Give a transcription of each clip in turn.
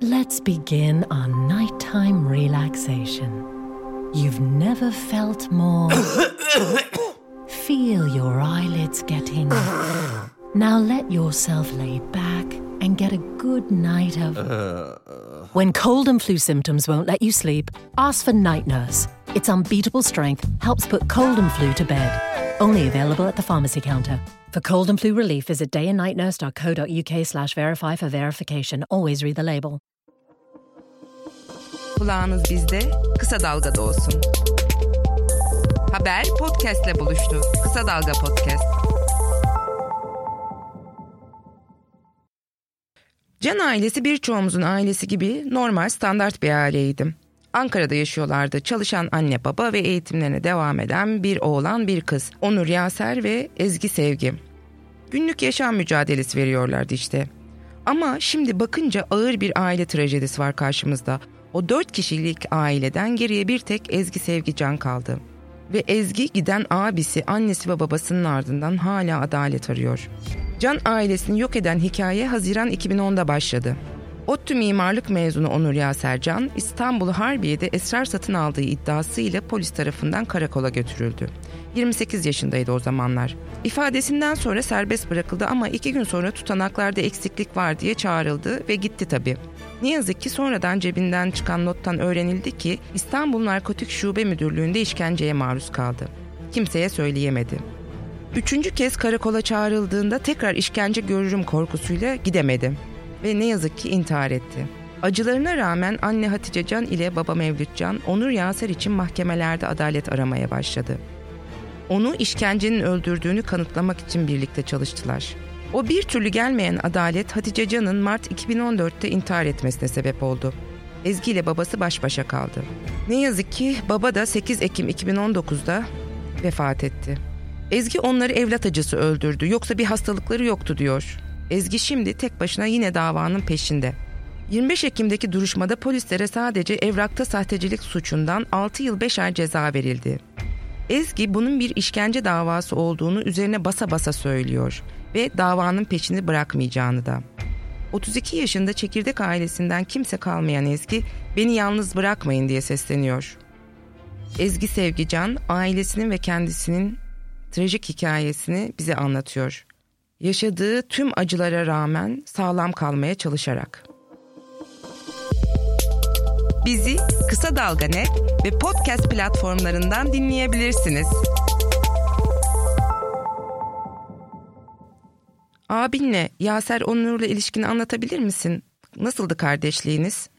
Let's begin our nighttime relaxation. You've never felt more. Feel your eyelids getting. Now let yourself lay back and get a good night of. Uh. When cold and flu symptoms won't let you sleep, ask for Night Nurse. Its unbeatable strength helps put cold and flu to bed. Only available at the pharmacy counter. For cold and flu relief, visit dayandnightnurse.co.uk slash verify for verification. Always read the label. Kulağınız bizde, kısa dalgada olsun. Haber podcastle buluştu. Kısa Dalga Podcast. Can ailesi birçoğumuzun ailesi gibi normal standart bir aileydi. Ankara'da yaşıyorlardı. Çalışan anne baba ve eğitimlerine devam eden bir oğlan bir kız. Onur Yaser ve Ezgi Sevgi. Günlük yaşam mücadelesi veriyorlardı işte. Ama şimdi bakınca ağır bir aile trajedisi var karşımızda. O dört kişilik aileden geriye bir tek Ezgi Sevgi Can kaldı. Ve Ezgi giden abisi, annesi ve babasının ardından hala adalet arıyor. Can ailesini yok eden hikaye Haziran 2010'da başladı. ODTÜ mimarlık mezunu Onur Yaser Can, İstanbul Harbiye'de esrar satın aldığı iddiasıyla polis tarafından karakola götürüldü. 28 yaşındaydı o zamanlar. İfadesinden sonra serbest bırakıldı ama iki gün sonra tutanaklarda eksiklik var diye çağrıldı ve gitti tabii. Ne yazık ki sonradan cebinden çıkan nottan öğrenildi ki İstanbul Narkotik Şube Müdürlüğü'nde işkenceye maruz kaldı. Kimseye söyleyemedi. Üçüncü kez karakola çağrıldığında tekrar işkence görürüm korkusuyla gidemedi. Ve ne yazık ki intihar etti. Acılarına rağmen anne Hatice Can ile baba Mevlüt Can, Onur Yaser için mahkemelerde adalet aramaya başladı. Onu işkencenin öldürdüğünü kanıtlamak için birlikte çalıştılar. O bir türlü gelmeyen adalet Hatice Can'ın Mart 2014'te intihar etmesine sebep oldu. Ezgi ile babası baş başa kaldı. Ne yazık ki baba da 8 Ekim 2019'da vefat etti. Ezgi onları evlat acısı öldürdü yoksa bir hastalıkları yoktu diyor. Ezgi şimdi tek başına yine davanın peşinde. 25 Ekim'deki duruşmada polislere sadece evrakta sahtecilik suçundan 6 yıl 5 ay ceza verildi. Ezgi bunun bir işkence davası olduğunu üzerine basa basa söylüyor ve davanın peşini bırakmayacağını da. 32 yaşında çekirdek ailesinden kimse kalmayan Ezgi beni yalnız bırakmayın diye sesleniyor. Ezgi Sevgican ailesinin ve kendisinin trajik hikayesini bize anlatıyor. Yaşadığı tüm acılara rağmen sağlam kalmaya çalışarak. Bizi Kısa Dalga Net ve podcast platformlarından dinleyebilirsiniz. Abinle Yaser Onur'la ilişkini anlatabilir misin? Nasıldı kardeşliğiniz?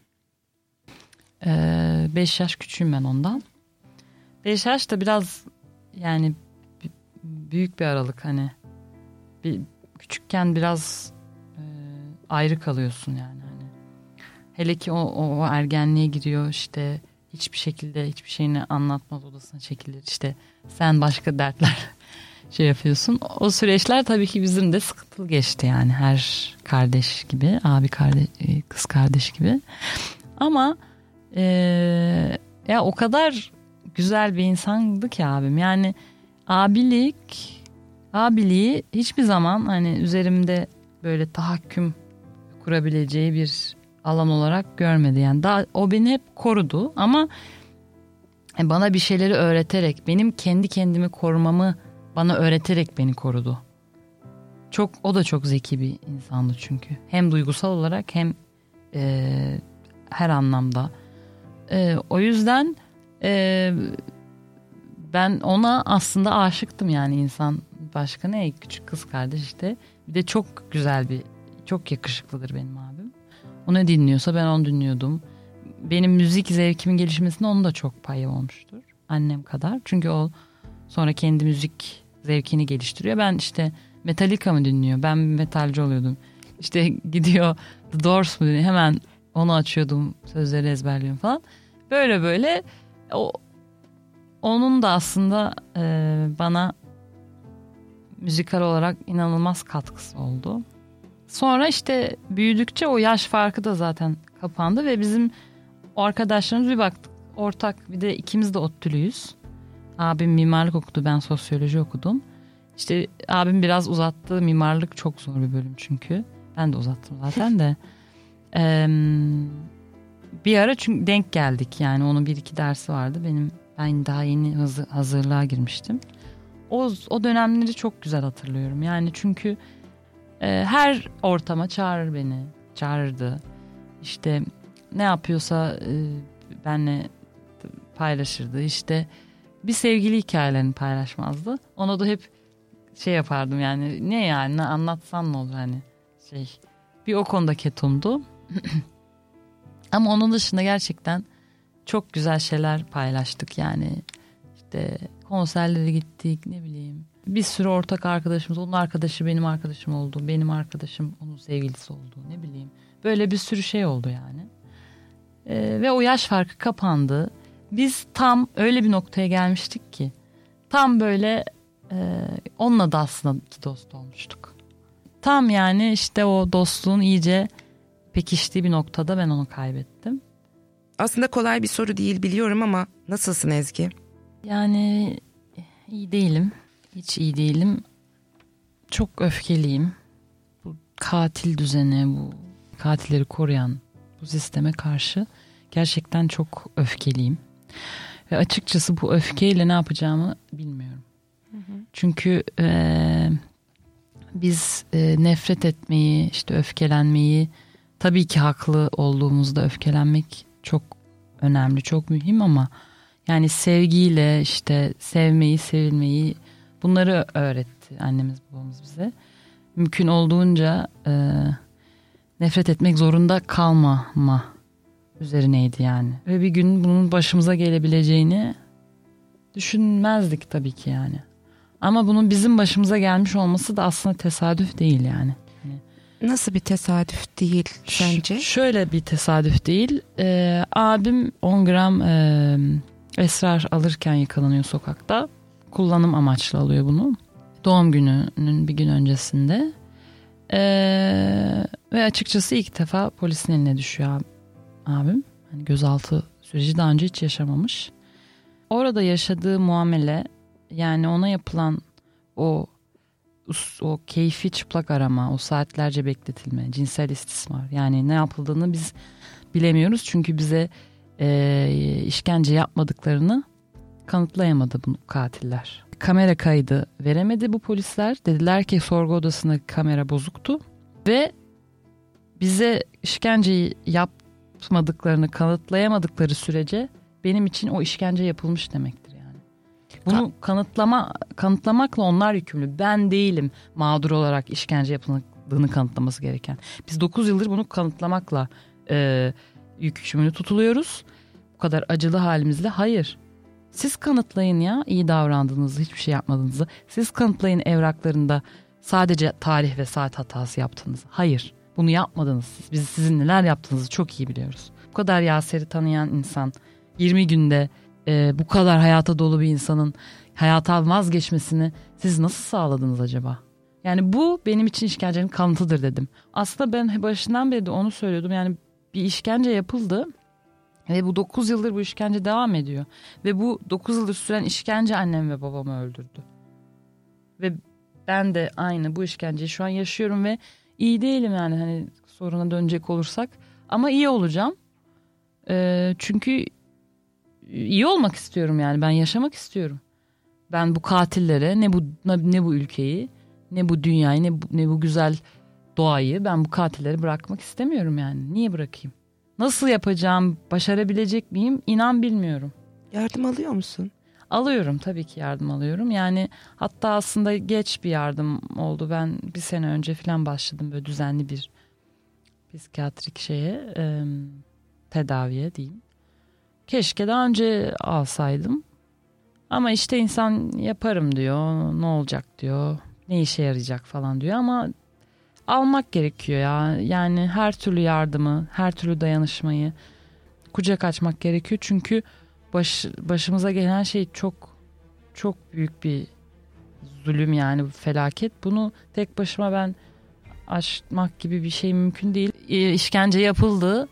5 ee, yaş küçüğüm ben ondan. 5 yaş da biraz yani büyük bir aralık hani. Bir, küçükken biraz e, ayrı kalıyorsun yani. Hani. Hele ki o, o, o ergenliğe giriyor işte hiçbir şekilde hiçbir şeyini anlatmaz odasına çekilir. işte sen başka dertler şey yapıyorsun. O süreçler tabii ki bizim de sıkıntılı geçti yani her kardeş gibi, abi kardeş, e, kız kardeş gibi. Ama e, ya o kadar güzel bir insandı ki abim. Yani abilik, abiliği hiçbir zaman hani üzerimde böyle tahakküm kurabileceği bir alan olarak görmedi. Yani daha o beni hep korudu ama bana bir şeyleri öğreterek, benim kendi kendimi korumamı bana öğreterek beni korudu. Çok o da çok zeki bir insandı çünkü. Hem duygusal olarak hem e, her anlamda. E, o yüzden e, ben ona aslında aşıktım yani insan başka ne küçük kız kardeş işte. Bir de çok güzel bir çok yakışıklıdır benim abim. O ne dinliyorsa ben onu dinliyordum. Benim müzik zevkimin gelişmesinde onun da çok payı olmuştur. Annem kadar. Çünkü o sonra kendi müzik zevkini geliştiriyor. Ben işte Metallica mı dinliyor? Ben metalci oluyordum. İşte gidiyor The Doors mu dinliyor? Hemen onu açıyordum. Sözleri ezberliyorum falan. Böyle böyle o onun da aslında e, bana müzikal olarak inanılmaz katkısı oldu. Sonra işte büyüdükçe o yaş farkı da zaten kapandı ve bizim o arkadaşlarımız bir baktık ortak bir de ikimiz de ODTÜ'lüyüz. Abim mimarlık okudu ben sosyoloji okudum. İşte abim biraz uzattı mimarlık çok zor bir bölüm çünkü. Ben de uzattım zaten de. Ee, bir ara çünkü denk geldik yani onun bir iki dersi vardı. Benim ben daha yeni hazırlığa girmiştim. O, o dönemleri çok güzel hatırlıyorum. Yani çünkü e, her ortama çağırır beni. Çağırırdı. İşte ne yapıyorsa e, benle paylaşırdı. İşte bir sevgili hikayelerini paylaşmazdı. Ona da hep şey yapardım yani ne yani anlatsan ne olur hani şey bir o konuda ketumdu. Ama onun dışında gerçekten çok güzel şeyler paylaştık yani. işte konserlere gittik ne bileyim. Bir sürü ortak arkadaşımız, onun arkadaşı benim arkadaşım oldu, benim arkadaşım onun sevgilisi oldu ne bileyim. Böyle bir sürü şey oldu yani. Ee, ve o yaş farkı kapandı. Biz tam öyle bir noktaya gelmiştik ki tam böyle e, onunla da aslında dost olmuştuk. Tam yani işte o dostluğun iyice pekiştiği bir noktada ben onu kaybettim. Aslında kolay bir soru değil biliyorum ama nasılsın Ezgi? Yani iyi değilim. Hiç iyi değilim. Çok öfkeliyim. Bu katil düzene, bu katilleri koruyan bu sisteme karşı gerçekten çok öfkeliyim. Ve açıkçası bu öfkeyle ne yapacağımı bilmiyorum. Hı hı. Çünkü e, biz e, nefret etmeyi, işte öfkelenmeyi tabii ki haklı olduğumuzda öfkelenmek çok önemli, çok mühim ama yani sevgiyle işte sevmeyi, sevilmeyi bunları öğretti annemiz babamız bize. Mümkün olduğunca e, nefret etmek zorunda kalmama üzerineydi yani. Ve bir gün bunun başımıza gelebileceğini düşünmezdik tabii ki yani. Ama bunun bizim başımıza gelmiş olması da aslında tesadüf değil yani. Nasıl bir tesadüf değil sence? Ş- şöyle bir tesadüf değil. Ee, abim 10 gram e, esrar alırken yakalanıyor sokakta. Kullanım amaçlı alıyor bunu. Doğum gününün bir gün öncesinde. Ee, ve açıkçası ilk defa polisin eline düşüyor abim. Yani gözaltı süreci daha önce hiç yaşamamış. Orada yaşadığı muamele yani ona yapılan o o keyfi çıplak arama, o saatlerce bekletilme, cinsel istismar. Yani ne yapıldığını biz bilemiyoruz. Çünkü bize e, işkence yapmadıklarını kanıtlayamadı bu katiller. Kamera kaydı veremedi bu polisler. Dediler ki sorgu odasında kamera bozuktu. Ve bize işkenceyi yapmadıklarını kanıtlayamadıkları sürece benim için o işkence yapılmış demektir yani. Bunu kanıtlama kanıtlamakla onlar yükümlü. Ben değilim mağdur olarak işkence yapıldığını kanıtlaması gereken. Biz 9 yıldır bunu kanıtlamakla e, yükümlü tutuluyoruz. Bu kadar acılı halimizle hayır. Siz kanıtlayın ya iyi davrandığınızı, hiçbir şey yapmadığınızı. Siz kanıtlayın evraklarında sadece tarih ve saat hatası yaptığınızı. Hayır. Bunu yapmadınız siz. Biz sizin neler yaptığınızı çok iyi biliyoruz. Bu kadar Yaser'i tanıyan insan 20 günde e, bu kadar hayata dolu bir insanın hayata vazgeçmesini siz nasıl sağladınız acaba? Yani bu benim için işkencenin kanıtıdır dedim. Aslında ben başından beri de onu söylüyordum. Yani bir işkence yapıldı ve bu 9 yıldır bu işkence devam ediyor. Ve bu 9 yıldır süren işkence annem ve babamı öldürdü. Ve ben de aynı bu işkenceyi şu an yaşıyorum ve iyi değilim yani hani soruna dönecek olursak. Ama iyi olacağım. Ee, çünkü iyi olmak istiyorum yani ben yaşamak istiyorum. Ben bu katillere ne bu ne bu ülkeyi ne bu dünyayı ne bu, ne bu güzel doğayı ben bu katilleri bırakmak istemiyorum yani. Niye bırakayım? Nasıl yapacağım, başarabilecek miyim? İnan bilmiyorum. Yardım alıyor musun? Alıyorum tabii ki yardım alıyorum. Yani hatta aslında geç bir yardım oldu. Ben bir sene önce falan başladım böyle düzenli bir psikiyatrik şeye, e, tedaviye diyeyim. Keşke daha önce alsaydım. Ama işte insan yaparım diyor. Ne olacak diyor. Ne işe yarayacak falan diyor ama almak gerekiyor ya. Yani her türlü yardımı, her türlü dayanışmayı kucak açmak gerekiyor. Çünkü baş, başımıza gelen şey çok çok büyük bir zulüm yani felaket. Bunu tek başıma ben aşmak gibi bir şey mümkün değil. E, işkence yapıldı.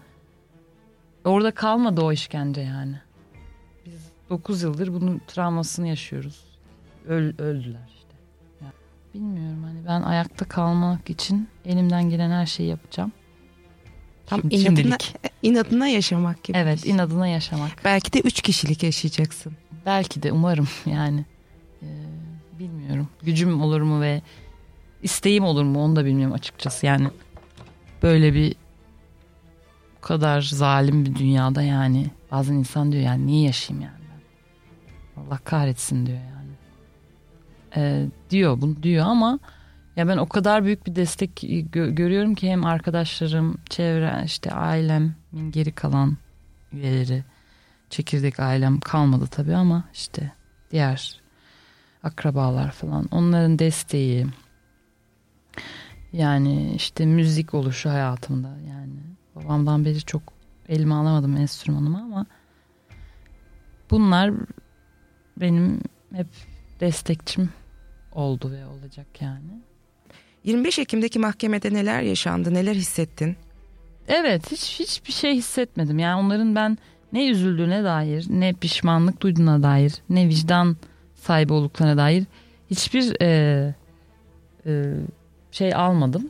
Orada kalmadı o işkence yani. Biz 9 yıldır bunun travmasını yaşıyoruz. Öl, öldüler bilmiyorum hani ben ayakta kalmak için elimden gelen her şeyi yapacağım. Tam Şimdi- inadına, şimdilik. inadına yaşamak gibi. Evet inadına yaşamak. Belki de üç kişilik yaşayacaksın. Belki de umarım yani. Ee, bilmiyorum. Gücüm olur mu ve isteğim olur mu onu da bilmiyorum açıkçası. Yani böyle bir bu kadar zalim bir dünyada yani bazen insan diyor yani niye yaşayayım yani ben? Allah kahretsin diyor yani. Ee, diyor bunu diyor ama ya ben o kadar büyük bir destek gö- görüyorum ki hem arkadaşlarım, çevre, işte ailemin geri kalan üyeleri, çekirdek ailem kalmadı tabii ama işte diğer akrabalar falan onların desteği yani işte müzik oluşu hayatımda yani babamdan beri çok elime alamadım enstrümanımı ama bunlar benim hep destekçim oldu ve olacak yani. 25 Ekim'deki mahkemede neler yaşandı, neler hissettin? Evet hiç hiçbir şey hissetmedim. Yani onların ben ne üzüldüğüne dair, ne pişmanlık duyduğuna dair, ne vicdan sahibi olduklarına dair hiçbir e, e, şey almadım.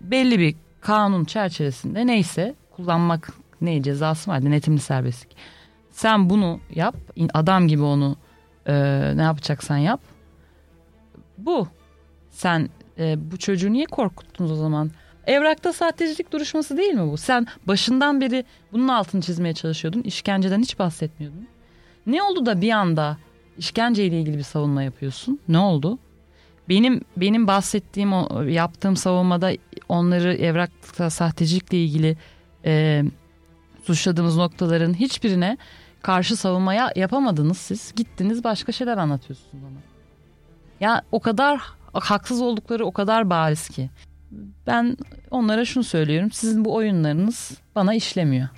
Belli bir kanun çerçevesinde neyse kullanmak ne cezası var denetimli serbestlik. Sen bunu yap, adam gibi onu e, ne yapacaksan yap. Bu. Sen e, bu çocuğu niye korkuttunuz o zaman? Evrakta sahtecilik duruşması değil mi bu? Sen başından beri bunun altını çizmeye çalışıyordun. İşkenceden hiç bahsetmiyordun. Ne oldu da bir anda işkenceyle ilgili bir savunma yapıyorsun? Ne oldu? Benim benim bahsettiğim o yaptığım savunmada onları evrakta sahtecilikle ilgili e, suçladığımız noktaların hiçbirine karşı savunmaya yapamadınız siz. Gittiniz başka şeyler anlatıyorsunuz bana. Ya o kadar haksız oldukları o kadar bariz ki. Ben onlara şunu söylüyorum. Sizin bu oyunlarınız bana işlemiyor.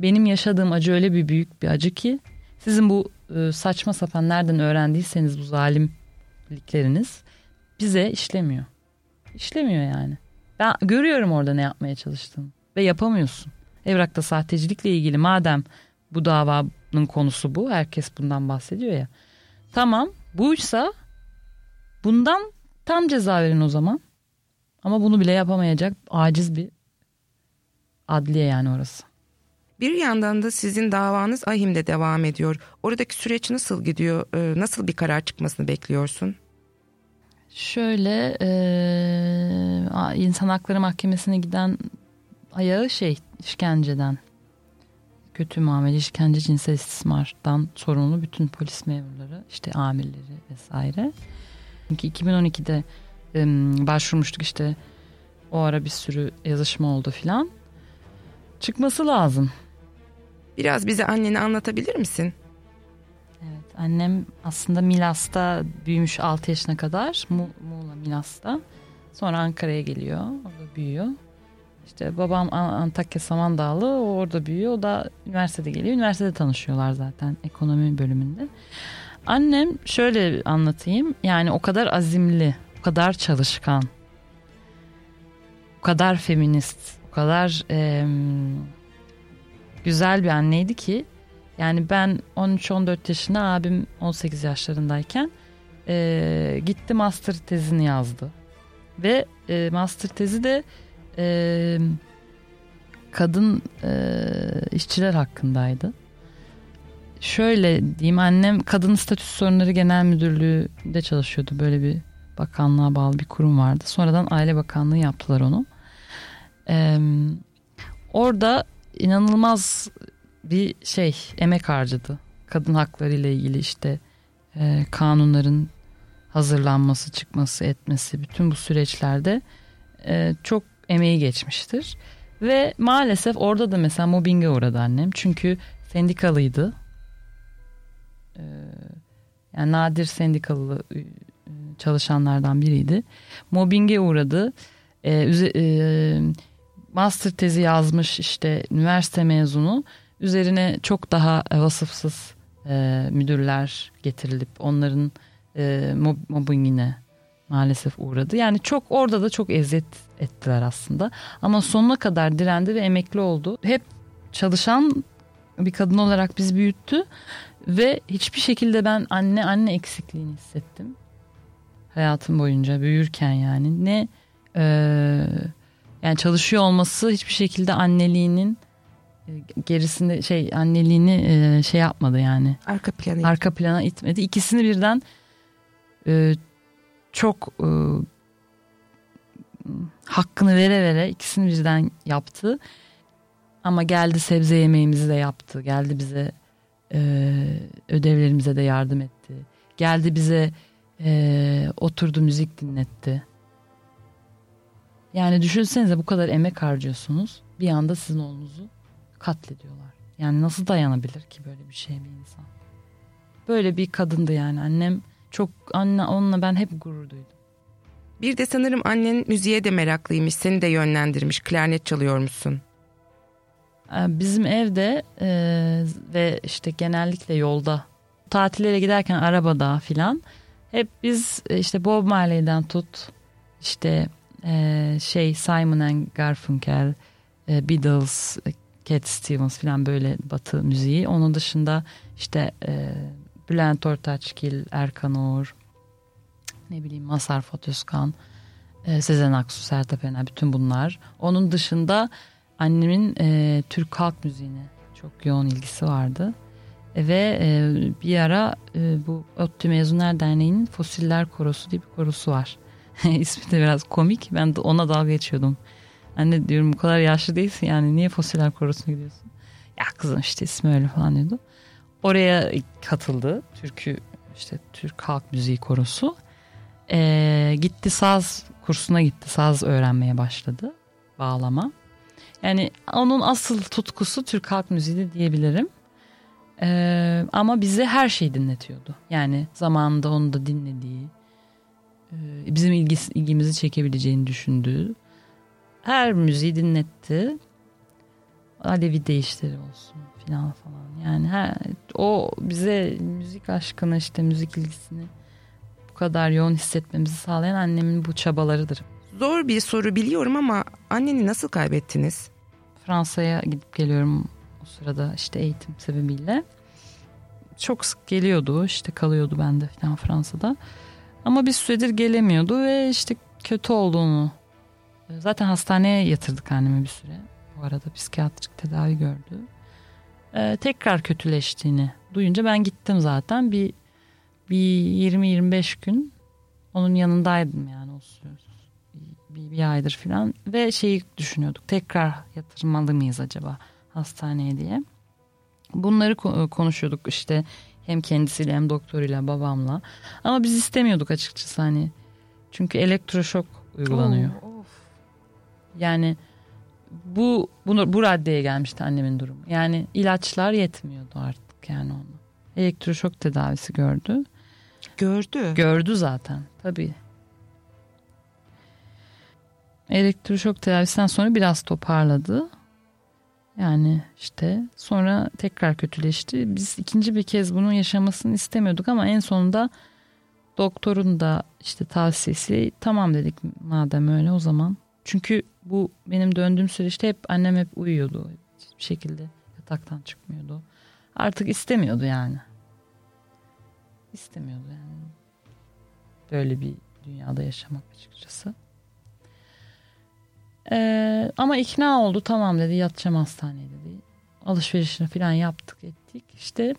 Benim yaşadığım acı öyle bir büyük bir acı ki sizin bu e, saçma sapan nereden öğrendiyseniz bu zalimlikleriniz bize işlemiyor. İşlemiyor yani. Ben görüyorum orada ne yapmaya çalıştığını ve yapamıyorsun. Evrakta sahtecilikle ilgili madem bu davanın konusu bu. Herkes bundan bahsediyor ya. Tamam buysa bundan tam ceza verin o zaman. Ama bunu bile yapamayacak aciz bir adliye yani orası. Bir yandan da sizin davanız Ahim'de devam ediyor. Oradaki süreç nasıl gidiyor? Ee, Nasıl bir karar çıkmasını bekliyorsun? Şöyle a- insan hakları mahkemesine giden ayağı şey işkenceden kötü muamele, işkence, cinsel istismardan sorumlu bütün polis memurları, işte amirleri vesaire. Çünkü 2012'de em, başvurmuştuk işte o ara bir sürü yazışma oldu filan. Çıkması lazım. Biraz bize anneni anlatabilir misin? Evet annem aslında Milas'ta büyümüş 6 yaşına kadar Mu- Muğla Milas'ta. Sonra Ankara'ya geliyor orada büyüyor. İşte babam An- Antakya Samandağlı o orada büyüyor o da üniversitede geliyor. Üniversitede tanışıyorlar zaten ekonomi bölümünde. Annem şöyle anlatayım yani o kadar azimli o kadar çalışkan o kadar feminist o kadar em, güzel bir anneydi ki yani ben 13-14 yaşında abim 18 yaşlarındayken e, gitti master tezini yazdı. Ve e, master tezi de e, kadın e, işçiler hakkındaydı. Şöyle diyeyim annem kadın statüsü sorunları genel müdürlüğünde çalışıyordu. Böyle bir bakanlığa bağlı bir kurum vardı. Sonradan aile bakanlığı yaptılar onu. E, orada inanılmaz bir şey emek harcadı. Kadın hakları ile ilgili işte e, kanunların hazırlanması, çıkması, etmesi bütün bu süreçlerde e, çok emeği geçmiştir. Ve maalesef orada da mesela mobbinge uğradı annem. Çünkü sendikalıydı. E, yani nadir sendikalı e, çalışanlardan biriydi. Mobbinge uğradı. E, üze- e, master tezi yazmış işte üniversite mezunu üzerine çok daha vasıfsız e, müdürler getirilip onların e, mob- mobbingine maalesef uğradı. Yani çok orada da çok eziyet ettiler aslında. Ama sonuna kadar direndi ve emekli oldu. Hep çalışan bir kadın olarak bizi büyüttü ve hiçbir şekilde ben anne anne eksikliğini hissettim. Hayatım boyunca büyürken yani ne e, Yani çalışıyor olması hiçbir şekilde anneliğinin e, gerisinde şey anneliğini e, şey yapmadı yani. Arka plana. Arka plana itmedi. İkisini birden e, çok e, hakkını vere vere ikisini birden yaptı. Ama geldi sebze yemeğimizi de yaptı. Geldi bize e, ödevlerimize de yardım etti. Geldi bize e, oturdu müzik dinletti. Yani düşünsenize bu kadar emek harcıyorsunuz. Bir anda sizin oğlunuzu katlediyorlar. Yani nasıl dayanabilir ki böyle bir şey bir insan? Böyle bir kadındı yani annem çok anne onunla ben hep gurur duydum. Bir de sanırım annen müziğe de meraklıymış. Seni de yönlendirmiş. Klarnet çalıyormuşsun. Ee, bizim evde e, ve işte genellikle yolda tatillere giderken arabada filan hep biz e, işte Bob Marley'den tut işte e, şey Simon and Garfunkel, e, Beatles, e, Cat Stevens filan böyle batı müziği. Onun dışında işte e, Bülent Ortaçgil, Erkan Oğur, ne bileyim Masar Fuat Özkan, e, Sezen Aksu, Sertab Erener bütün bunlar. Onun dışında annemin e, Türk halk müziğine çok yoğun ilgisi vardı. E, ve e, bir ara e, bu ODTÜ Mezunlar Derneği'nin Fosiller Korosu diye bir korosu var. İsmi de biraz komik. Ben de ona dalga geçiyordum. Anne diyorum bu kadar yaşlı değilsin yani niye Fosiller Korosu'na gidiyorsun? Ya kızım işte ismi öyle falan diyordu. Oraya katıldı. Türkü işte Türk Halk Müziği Korosu. Ee, gitti saz kursuna gitti. Saz öğrenmeye başladı. Bağlama. Yani onun asıl tutkusu Türk halk müziği diyebilirim. Ee, ama bize her şeyi dinletiyordu. Yani zamanında onu da dinlediği, e, bizim ilgisi, ilgimizi çekebileceğini düşündüğü her müziği dinletti. Alevi değişleri olsun filan falan. Yani her, o bize müzik aşkını işte müzik ilgisini bu kadar yoğun hissetmemizi sağlayan annemin bu çabalarıdır. Zor bir soru biliyorum ama anneni nasıl kaybettiniz? Fransa'ya gidip geliyorum o sırada işte eğitim sebebiyle. Çok sık geliyordu işte kalıyordu bende falan Fransa'da. Ama bir süredir gelemiyordu ve işte kötü olduğunu zaten hastaneye yatırdık annemi bir süre. Bu arada psikiyatrik tedavi gördü. Ee, tekrar kötüleştiğini duyunca ben gittim zaten bir bir 20-25 gün onun yanındaydım yani o bir, bir aydır falan ve şeyi düşünüyorduk tekrar yatırmalı mıyız acaba hastaneye diye. Bunları konuşuyorduk işte hem kendisiyle hem doktoruyla babamla ama biz istemiyorduk açıkçası hani çünkü elektroşok uygulanıyor. Oh, of. Yani bu bunu bu raddeye gelmişti annemin durumu. Yani ilaçlar yetmiyordu artık yani onu. Elektroşok tedavisi gördü. Gördü. Gördü zaten tabii. Elektroşok tedavisinden sonra biraz toparladı. Yani işte sonra tekrar kötüleşti. Biz ikinci bir kez bunun yaşamasını istemiyorduk ama en sonunda doktorun da işte tavsiyesi tamam dedik madem öyle o zaman. Çünkü bu benim döndüğüm süreçte hep annem hep uyuyordu. Hiçbir şekilde yataktan çıkmıyordu. Artık istemiyordu yani. İstemiyordu yani. Böyle bir dünyada yaşamak açıkçası. Ee, ama ikna oldu tamam dedi yatacağım hastaneye dedi. Alışverişini falan yaptık ettik işte.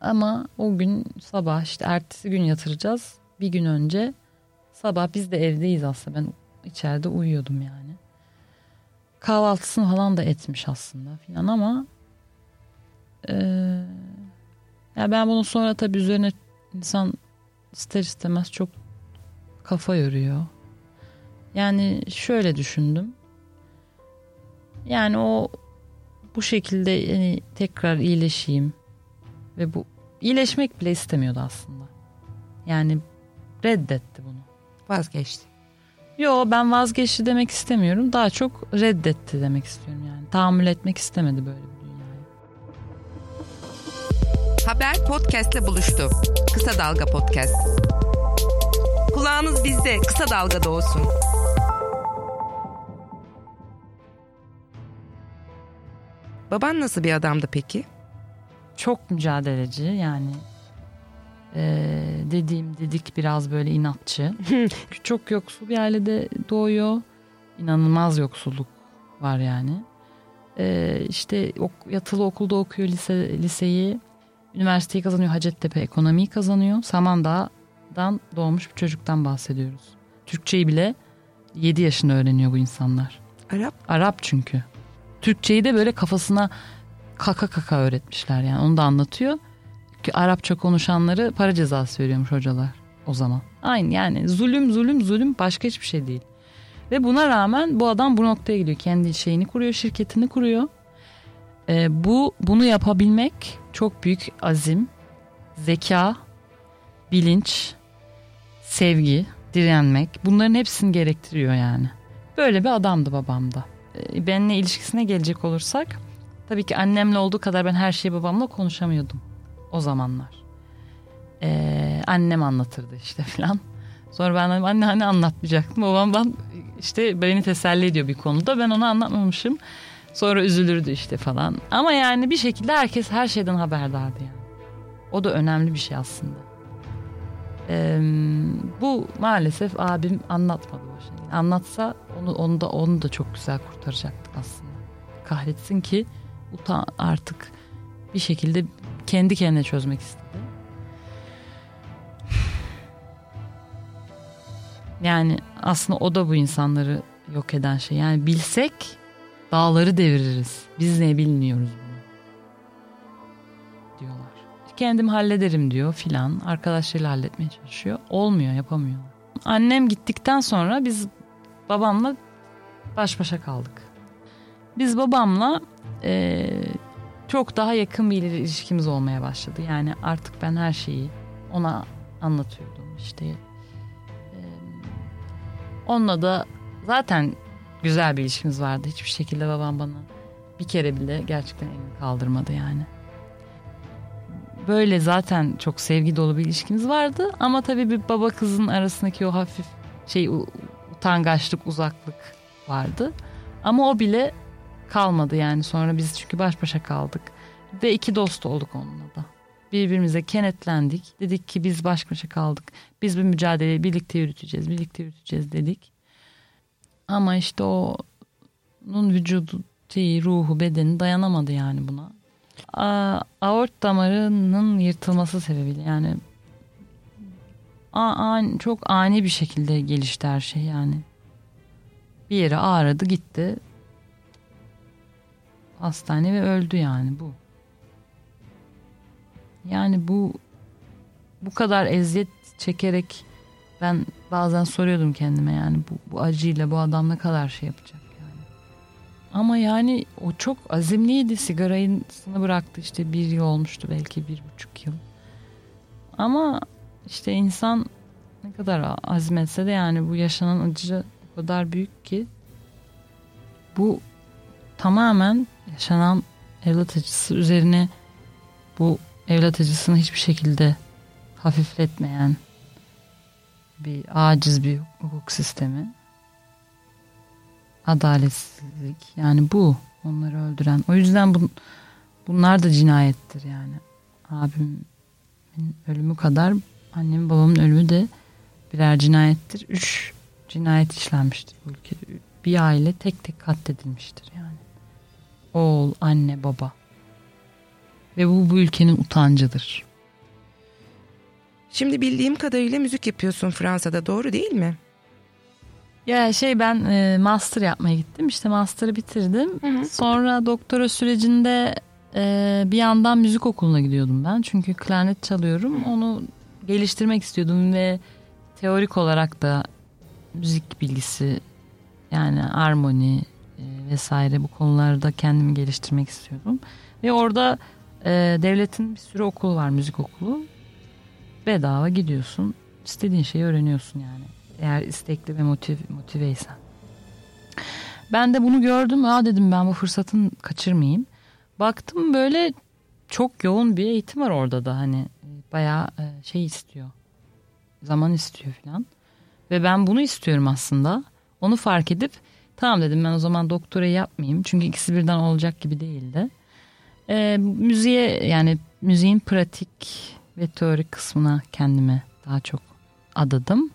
Ama o gün sabah işte ertesi gün yatıracağız. Bir gün önce sabah biz de evdeyiz aslında ben içeride uyuyordum yani. Kahvaltısını falan da etmiş aslında filan ama e, ya ben bunu sonra tabii üzerine insan ister istemez çok kafa yoruyor. Yani şöyle düşündüm. Yani o bu şekilde yani tekrar iyileşeyim ve bu iyileşmek bile istemiyordu aslında. Yani reddetti bunu. Vazgeçti. Yo ben vazgeçti demek istemiyorum. Daha çok reddetti demek istiyorum yani. Tahammül etmek istemedi böyle bir dünyayı. Haber podcastle buluştu. Kısa Dalga Podcast. Kulağınız bizde. Kısa Dalga'da olsun. Baban nasıl bir adamdı peki? Çok mücadeleci yani ee, dediğim dedik biraz böyle inatçı. çok yoksul bir ailede doğuyor. inanılmaz yoksulluk var yani. Ee, işte ok, yatılı okulda okuyor lise, liseyi. Üniversiteyi kazanıyor. Hacettepe ekonomiyi kazanıyor. Samandağ'dan doğmuş bir çocuktan bahsediyoruz. Türkçeyi bile 7 yaşında öğreniyor bu insanlar. Arap? Arap çünkü. Türkçeyi de böyle kafasına kaka kaka öğretmişler yani onu da anlatıyor. Arapça konuşanları para cezası veriyormuş hocalar o zaman. Aynı yani zulüm zulüm zulüm başka hiçbir şey değil. Ve buna rağmen bu adam bu noktaya gidiyor. Kendi şeyini kuruyor, şirketini kuruyor. Ee, bu bunu yapabilmek çok büyük azim, zeka, bilinç, sevgi, direnmek. Bunların hepsini gerektiriyor yani. Böyle bir adamdı babam da. Ee, benimle ilişkisine gelecek olursak tabii ki annemle olduğu kadar ben her şeyi babamla konuşamıyordum o zamanlar. Ee, annem anlatırdı işte filan. Sonra ben dedim anne hani anlatmayacaktım. Babam ben işte beni teselli ediyor bir konuda. Ben onu anlatmamışım. Sonra üzülürdü işte falan. Ama yani bir şekilde herkes her şeyden haberdardı yani. O da önemli bir şey aslında. Ee, bu maalesef abim anlatmadı başına. Anlatsa onu, onu da onu da çok güzel kurtaracaktık aslında. Kahretsin ki utan artık bir şekilde kendi kendine çözmek istedi. Yani aslında o da bu insanları yok eden şey. Yani bilsek dağları deviririz. Biz ne bilmiyoruz bunu. Diyorlar. Kendim hallederim diyor filan. Arkadaşlarıyla halletmeye çalışıyor. Olmuyor yapamıyor. Annem gittikten sonra biz babamla baş başa kaldık. Biz babamla e, çok daha yakın bir ilişkimiz olmaya başladı. Yani artık ben her şeyi ona anlatıyordum. İşte onunla da zaten güzel bir ilişkimiz vardı. Hiçbir şekilde babam bana bir kere bile gerçekten elini kaldırmadı yani. Böyle zaten çok sevgi dolu bir ilişkimiz vardı ama tabii bir baba kızın arasındaki o hafif şey utangaçlık, uzaklık vardı. Ama o bile kalmadı yani sonra biz çünkü baş başa kaldık ve iki dost olduk onunla da. Birbirimize kenetlendik. Dedik ki biz baş başa kaldık. Biz bu mücadeleyi birlikte yürüteceğiz, birlikte yürüteceğiz dedik. Ama işte o onun vücudu, şeyi, ruhu, bedeni dayanamadı yani buna. A, aort damarının yırtılması sebebiyle yani a, a, çok ani bir şekilde gelişti her şey yani. Bir yere ağrıdı gitti hastane ve öldü yani bu. Yani bu bu kadar eziyet çekerek ben bazen soruyordum kendime yani bu, bu acıyla bu adam ne kadar şey yapacak yani. Ama yani o çok azimliydi sigarasını bıraktı işte bir yıl olmuştu belki bir buçuk yıl. Ama işte insan ne kadar azmetse de yani bu yaşanan acı o kadar büyük ki bu tamamen yaşanan evlat acısı üzerine bu evlat acısını hiçbir şekilde hafifletmeyen bir aciz bir hukuk sistemi. Adaletsizlik. Yani bu onları öldüren. O yüzden bu, bunlar da cinayettir yani. Abimin ölümü kadar annemin babamın ölümü de birer cinayettir. Üç cinayet işlenmiştir bu ülkede. Bir aile tek tek katledilmiştir yani oğul anne baba ve bu bu ülkenin utancıdır. Şimdi bildiğim kadarıyla müzik yapıyorsun Fransa'da doğru değil mi? Ya şey ben e, master yapmaya gittim işte master'ı bitirdim. Hı hı. Sonra doktora sürecinde e, bir yandan müzik okuluna gidiyordum ben. Çünkü klarnet çalıyorum onu geliştirmek istiyordum ve teorik olarak da müzik bilgisi yani armoni vesaire bu konularda kendimi geliştirmek istiyordum. Ve orada ee, devletin bir sürü okulu var müzik okulu. Bedava gidiyorsun. istediğin şeyi öğreniyorsun yani. Eğer istekli ve motiv, motiveysen. Ben de bunu gördüm. Aa dedim ben bu fırsatın kaçırmayayım. Baktım böyle çok yoğun bir eğitim var orada da hani bayağı e, şey istiyor. Zaman istiyor falan. Ve ben bunu istiyorum aslında. Onu fark edip tamam dedim ben o zaman doktorayı yapmayayım. Çünkü ikisi birden olacak gibi değildi. E, müziğe yani müziğin pratik ve teorik kısmına kendime daha çok adadım.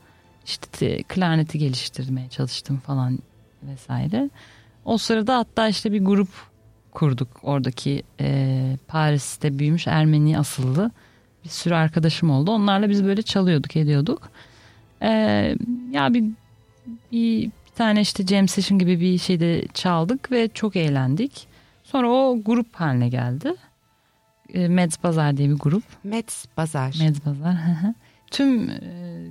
İşte klarneti geliştirmeye çalıştım falan. vesaire. O sırada hatta işte bir grup kurduk oradaki e, Paris'te büyümüş Ermeni asıllı bir sürü arkadaşım oldu. Onlarla biz böyle çalıyorduk ediyorduk. E, ya bir, bir tane işte jam session gibi bir şeyde çaldık ve çok eğlendik. Sonra o grup haline geldi. E, Meds Bazar diye bir grup. Meds Bazar. Meds Bazar. Tüm e,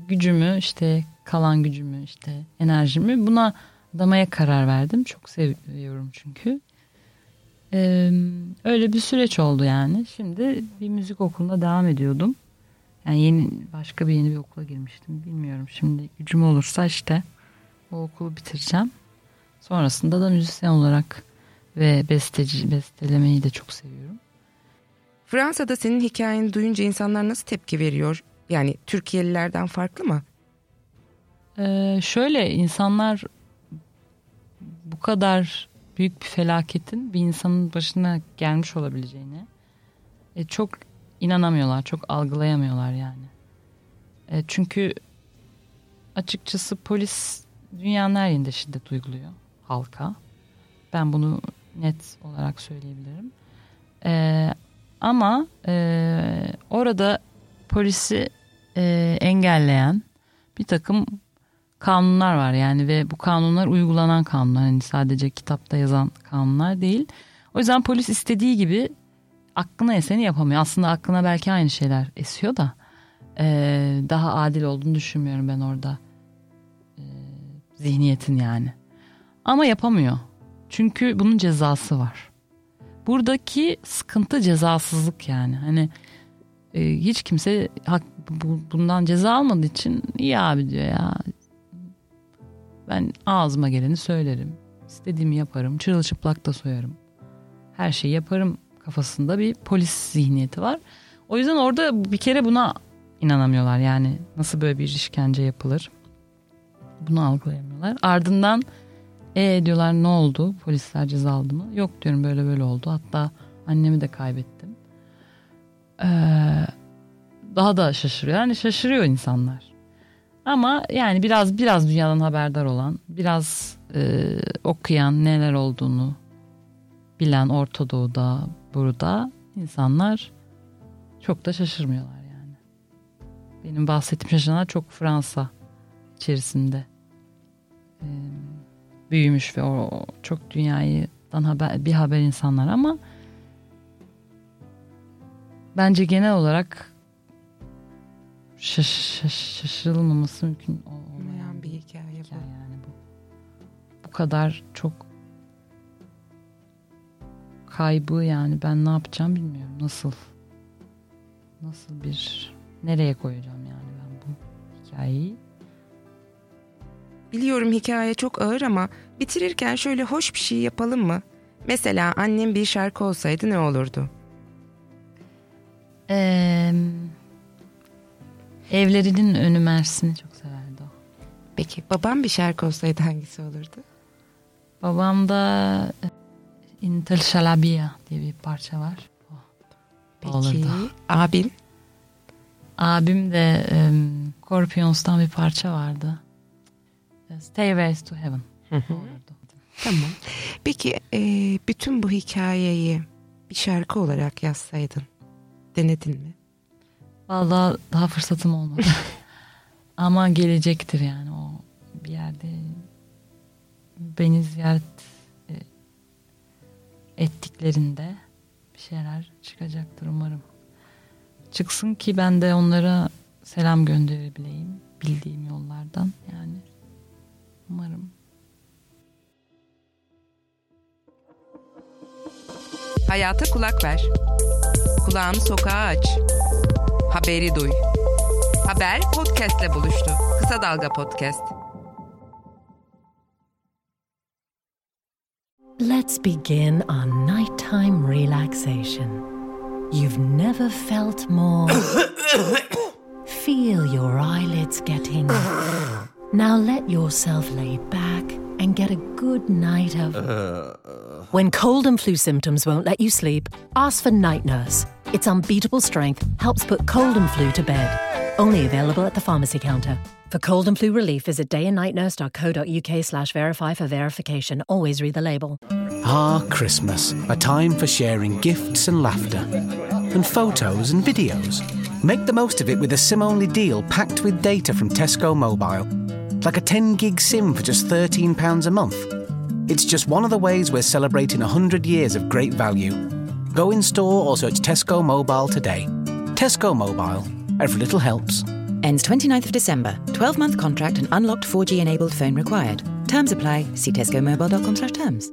gücümü işte kalan gücümü işte enerjimi buna adamaya karar verdim. Çok seviyorum çünkü. Ee, öyle bir süreç oldu yani. Şimdi bir müzik okulunda devam ediyordum. Yani yeni başka bir yeni bir okula girmiştim. Bilmiyorum şimdi gücüm olursa işte o okulu bitireceğim. Sonrasında da müzisyen olarak ve besteci bestelemeyi de çok seviyorum. Fransa'da senin hikayeni duyunca insanlar nasıl tepki veriyor? Yani Türkiye'lilerden farklı mı? Ee, şöyle insanlar bu kadar büyük bir felaketin bir insanın başına gelmiş olabileceğini e, çok inanamıyorlar, çok algılayamıyorlar yani. E, çünkü açıkçası polis dünyanın her yerinde şiddet uyguluyor halka. Ben bunu net olarak söyleyebilirim. E, ama e, orada polisi e, engelleyen bir takım kanunlar var yani ve bu kanunlar uygulanan kanunlar. Yani sadece kitapta yazan kanunlar değil. O yüzden polis istediği gibi aklına eseni yapamıyor. Aslında aklına belki aynı şeyler esiyor da e, daha adil olduğunu düşünmüyorum ben orada zihniyetin yani. Ama yapamıyor. Çünkü bunun cezası var. Buradaki sıkıntı cezasızlık yani. Hani e, hiç kimse hak, bu, bundan ceza almadığı için iyi abi diyor ya ben ağzıma geleni söylerim. İstediğimi yaparım. Çırılçıplak da soyarım. Her şeyi yaparım kafasında bir polis zihniyeti var. O yüzden orada bir kere buna inanamıyorlar. Yani nasıl böyle bir işkence yapılır? Bunu algılayamıyorlar. Ardından e diyorlar ne oldu? Polisler ceza aldı mı? Yok diyorum böyle böyle oldu. Hatta annemi de kaybettim. Ee, daha da şaşırıyor. Yani şaşırıyor insanlar. Ama yani biraz biraz dünyadan haberdar olan, biraz e, okuyan neler olduğunu bilen Orta Doğu'da, burada insanlar çok da şaşırmıyorlar yani. Benim bahsettiğim şaşıranlar çok Fransa içerisinde e, büyümüş ve o çok dünyayıdan haber, bir haber insanlar ama bence genel olarak şaş, şaş, şaşırılmaması mümkün olmayan bir hikaye, hikaye bu. yani bu. Bu kadar çok kaybı yani ben ne yapacağım bilmiyorum. Nasıl nasıl bir nereye koyacağım yani ben bu hikayeyi. Biliyorum hikaye çok ağır ama bitirirken şöyle hoş bir şey yapalım mı? Mesela annem bir şarkı olsaydı ne olurdu? Eee Evlerinin önü Mersin'i çok severdi o. Peki babam bir şarkı olsaydı hangisi olurdu? Babam da e, Intel Şalabiya diye bir parça var. Peki olurdu. abin? Abim de um, Scorpions'tan bir parça vardı. Stairways to Heaven. olurdu. Tamam. Peki e, bütün bu hikayeyi bir şarkı olarak yazsaydın denedin mi? Vallahi daha fırsatım olmadı. Ama gelecektir yani o bir yerde beni ziyaret e, ettiklerinde bir şeyler çıkacaktır umarım. Çıksın ki ben de onlara selam gönderebileyim bildiğim yollardan yani umarım. Hayata kulak ver. Kulağını sokağa aç. Haberi duy. Haber podcastle buluştu. Kısa Dalga Podcast. Let's begin our nighttime relaxation. You've never felt more. Feel your eyelids getting. Now let yourself lay back and get a good night of. When cold and flu symptoms won't let you sleep, ask for Night Nurse. Its unbeatable strength helps put cold and flu to bed. Only available at the pharmacy counter. For cold and flu relief, visit dayandnightnurse.co.uk slash verify for verification. Always read the label. Ah, Christmas. A time for sharing gifts and laughter. And photos and videos. Make the most of it with a SIM only deal packed with data from Tesco Mobile. Like a 10 gig SIM for just £13 a month. It's just one of the ways we're celebrating 100 years of great value. Go in store or search Tesco Mobile today. Tesco Mobile. Every little helps. Ends 29th of December. 12 month contract and unlocked 4G enabled phone required. Terms apply. See tescomobile.com slash terms.